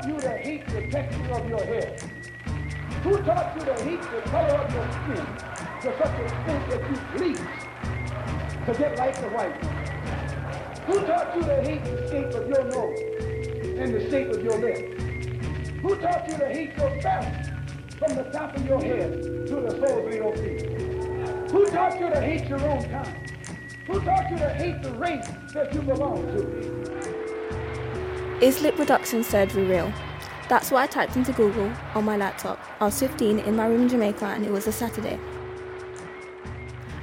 Taught you to hate the texture of your hair? Who taught you to hate the color of your skin to such an extent that you bleach to get like the white? Who taught you to hate the shape of your nose and the shape of your lips? Who taught you to hate your back from the top of your head to the soles of your feet? Who taught you to hate your own kind? Who taught you to hate the race that you belong to? Is lip reduction surgery real? That's what I typed into Google on my laptop. I was 15 in my room in Jamaica and it was a Saturday.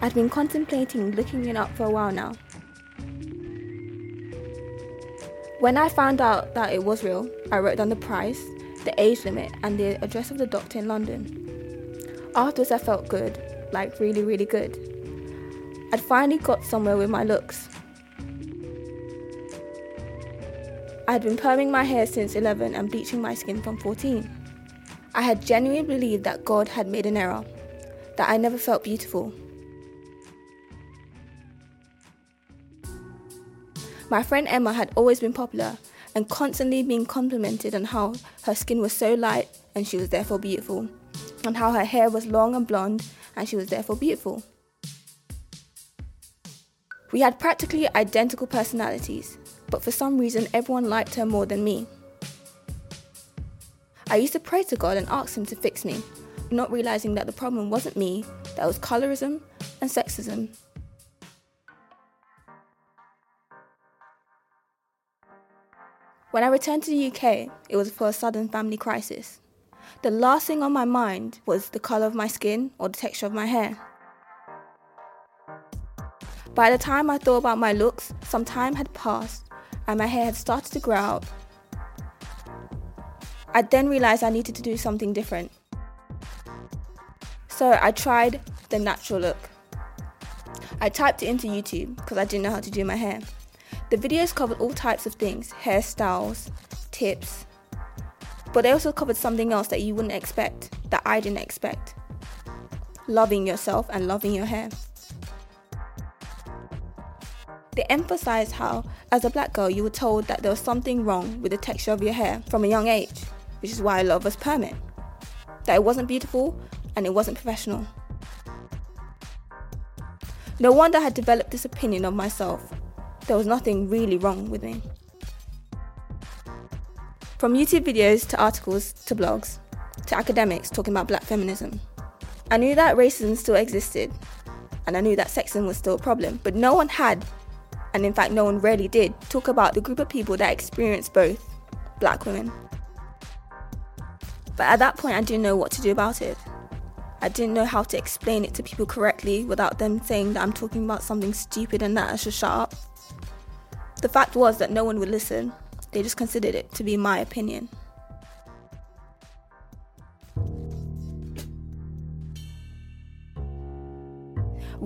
I'd been contemplating looking it up for a while now. When I found out that it was real, I wrote down the price, the age limit, and the address of the doctor in London. Afterwards, I felt good, like really, really good. I'd finally got somewhere with my looks. I'd been perming my hair since 11 and bleaching my skin from 14. I had genuinely believed that God had made an error, that I never felt beautiful. My friend Emma had always been popular and constantly being complimented on how her skin was so light and she was therefore beautiful, and how her hair was long and blonde and she was therefore beautiful. We had practically identical personalities, but for some reason everyone liked her more than me. I used to pray to God and ask Him to fix me, not realizing that the problem wasn't me, that was colorism and sexism. When I returned to the UK, it was for a sudden family crisis. The last thing on my mind was the colour of my skin or the texture of my hair. By the time I thought about my looks, some time had passed and my hair had started to grow out. I then realised I needed to do something different. So I tried the natural look. I typed it into YouTube because I didn't know how to do my hair. The videos covered all types of things hairstyles, tips, but they also covered something else that you wouldn't expect, that I didn't expect loving yourself and loving your hair. They emphasized how, as a black girl, you were told that there was something wrong with the texture of your hair from a young age, which is why a lot of us perm it. That it wasn't beautiful and it wasn't professional. No wonder I had developed this opinion of myself. There was nothing really wrong with me. From YouTube videos to articles to blogs to academics talking about black feminism, I knew that racism still existed and I knew that sexism was still a problem, but no one had and in fact no one really did, talk about the group of people that experienced both black women. But at that point, I didn't know what to do about it. I didn't know how to explain it to people correctly without them saying that I'm talking about something stupid and that I should shut up. The fact was that no one would listen, they just considered it to be my opinion.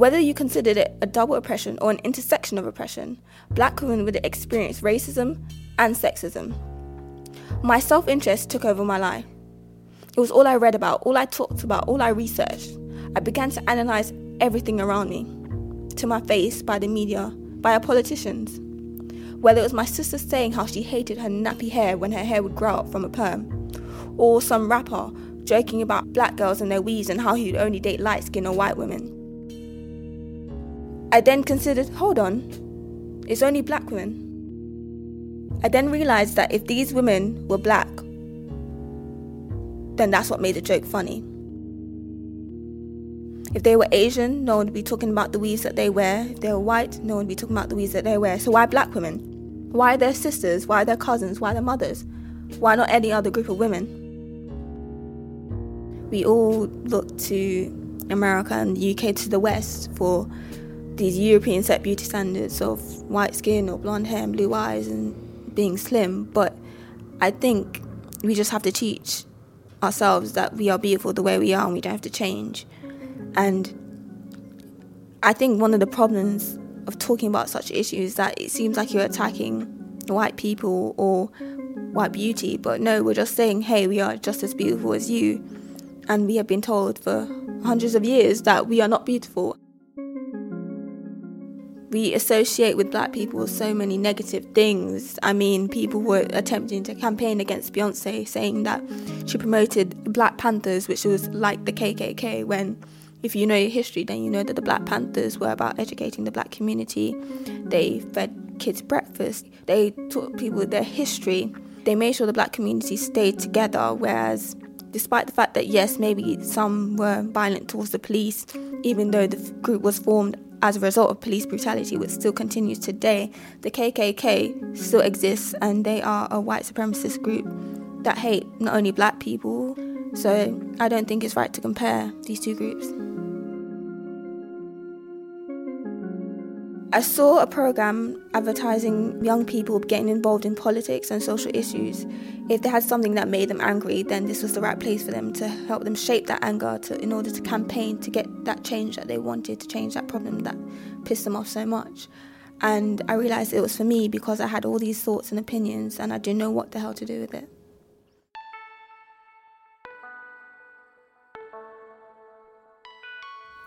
Whether you considered it a double oppression or an intersection of oppression, black women would experience racism and sexism. My self interest took over my life. It was all I read about, all I talked about, all I researched. I began to analyze everything around me to my face by the media, by our politicians. Whether it was my sister saying how she hated her nappy hair when her hair would grow up from a perm, or some rapper joking about black girls and their weaves and how he'd only date light skinned or white women. I then considered hold on, it's only black women. I then realized that if these women were black, then that's what made the joke funny. If they were Asian, no one would be talking about the weaves that they wear. If they were white, no one would be talking about the weaves that they wear. So why black women? Why their sisters? Why their cousins? Why their mothers? Why not any other group of women? We all look to America and the UK to the West for these European set beauty standards of white skin or blonde hair and blue eyes and being slim. But I think we just have to teach ourselves that we are beautiful the way we are and we don't have to change. And I think one of the problems of talking about such issues is that it seems like you're attacking white people or white beauty, but no, we're just saying, hey, we are just as beautiful as you. And we have been told for hundreds of years that we are not beautiful. We associate with black people so many negative things. I mean, people were attempting to campaign against Beyonce, saying that she promoted Black Panthers, which was like the KKK, when if you know your history, then you know that the Black Panthers were about educating the black community. They fed kids breakfast, they taught people their history, they made sure the black community stayed together, whereas despite the fact that yes, maybe some were violent towards the police, even though the group was formed as a result of police brutality, which still continues today, the KKK still exists and they are a white supremacist group that hate not only black people. So I don't think it's right to compare these two groups. I saw a program advertising young people getting involved in politics and social issues. If they had something that made them angry, then this was the right place for them to help them shape that anger to, in order to campaign to get that change that they wanted, to change that problem that pissed them off so much. And I realized it was for me because I had all these thoughts and opinions and I didn't know what the hell to do with it.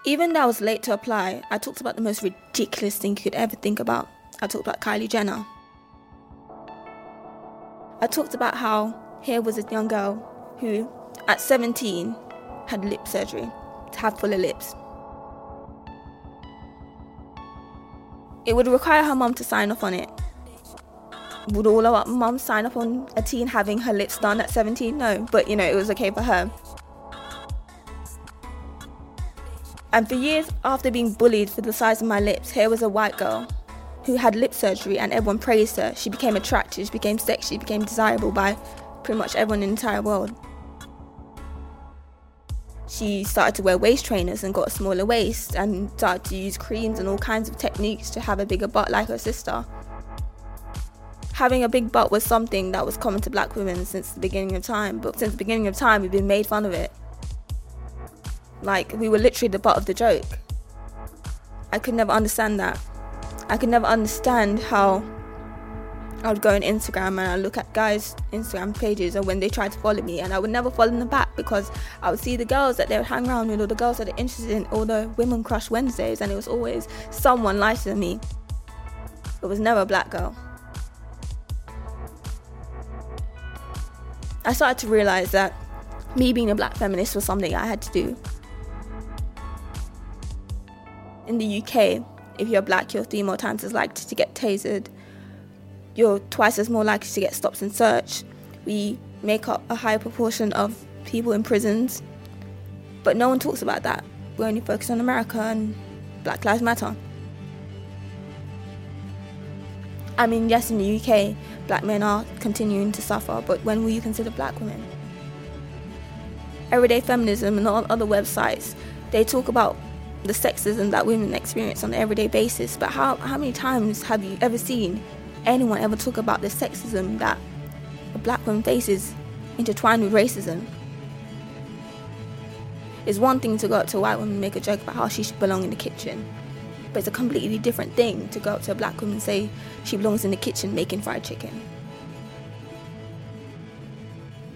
Even though I was late to apply, I talked about the most ridiculous thing you could ever think about. I talked about Kylie Jenner. I talked about how here was a young girl who, at 17, had lip surgery to have fuller lips. It would require her mum to sign off on it. Would all of our mums sign up on a teen having her lips done at 17? No, but you know, it was okay for her. And for years after being bullied for the size of my lips, here was a white girl who had lip surgery and everyone praised her. She became attractive, she became sexy, she became desirable by pretty much everyone in the entire world. She started to wear waist trainers and got a smaller waist and started to use creams and all kinds of techniques to have a bigger butt like her sister. Having a big butt was something that was common to black women since the beginning of time, but since the beginning of time, we've been made fun of it. Like, we were literally the butt of the joke. I could never understand that. I could never understand how I would go on Instagram and I look at guys' Instagram pages and when they try to follow me and I would never follow them back because I would see the girls that they would hang around with or the girls that are interested in all the women crush Wednesdays and it was always someone nicer than me. It was never a black girl. I started to realize that me being a black feminist was something I had to do in the UK, if you're black, you're three more times as likely to get tasered. You're twice as more likely to get stops and search. We make up a higher proportion of people in prisons, but no one talks about that. We only focus on America and Black Lives Matter. I mean, yes, in the UK, black men are continuing to suffer, but when will you consider black women? Everyday feminism and all other websites, they talk about the sexism that women experience on an everyday basis. But how, how many times have you ever seen anyone ever talk about the sexism that a black woman faces intertwined with racism? It's one thing to go up to a white woman and make a joke about how she should belong in the kitchen. But it's a completely different thing to go up to a black woman and say she belongs in the kitchen making fried chicken.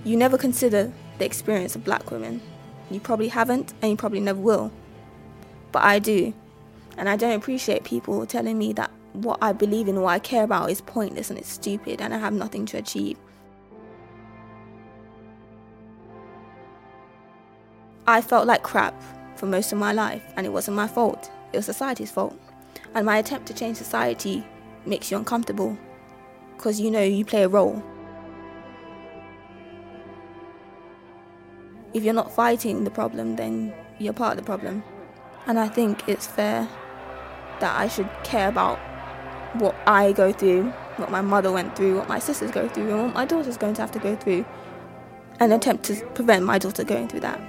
You never consider the experience of black women. You probably haven't, and you probably never will but I do. And I don't appreciate people telling me that what I believe in, what I care about is pointless and it's stupid and I have nothing to achieve. I felt like crap for most of my life and it wasn't my fault. It was society's fault. And my attempt to change society makes you uncomfortable because you know you play a role. If you're not fighting the problem, then you're part of the problem. And I think it's fair that I should care about what I go through, what my mother went through, what my sisters go through, and what my daughter's going to have to go through, and attempt to prevent my daughter going through that.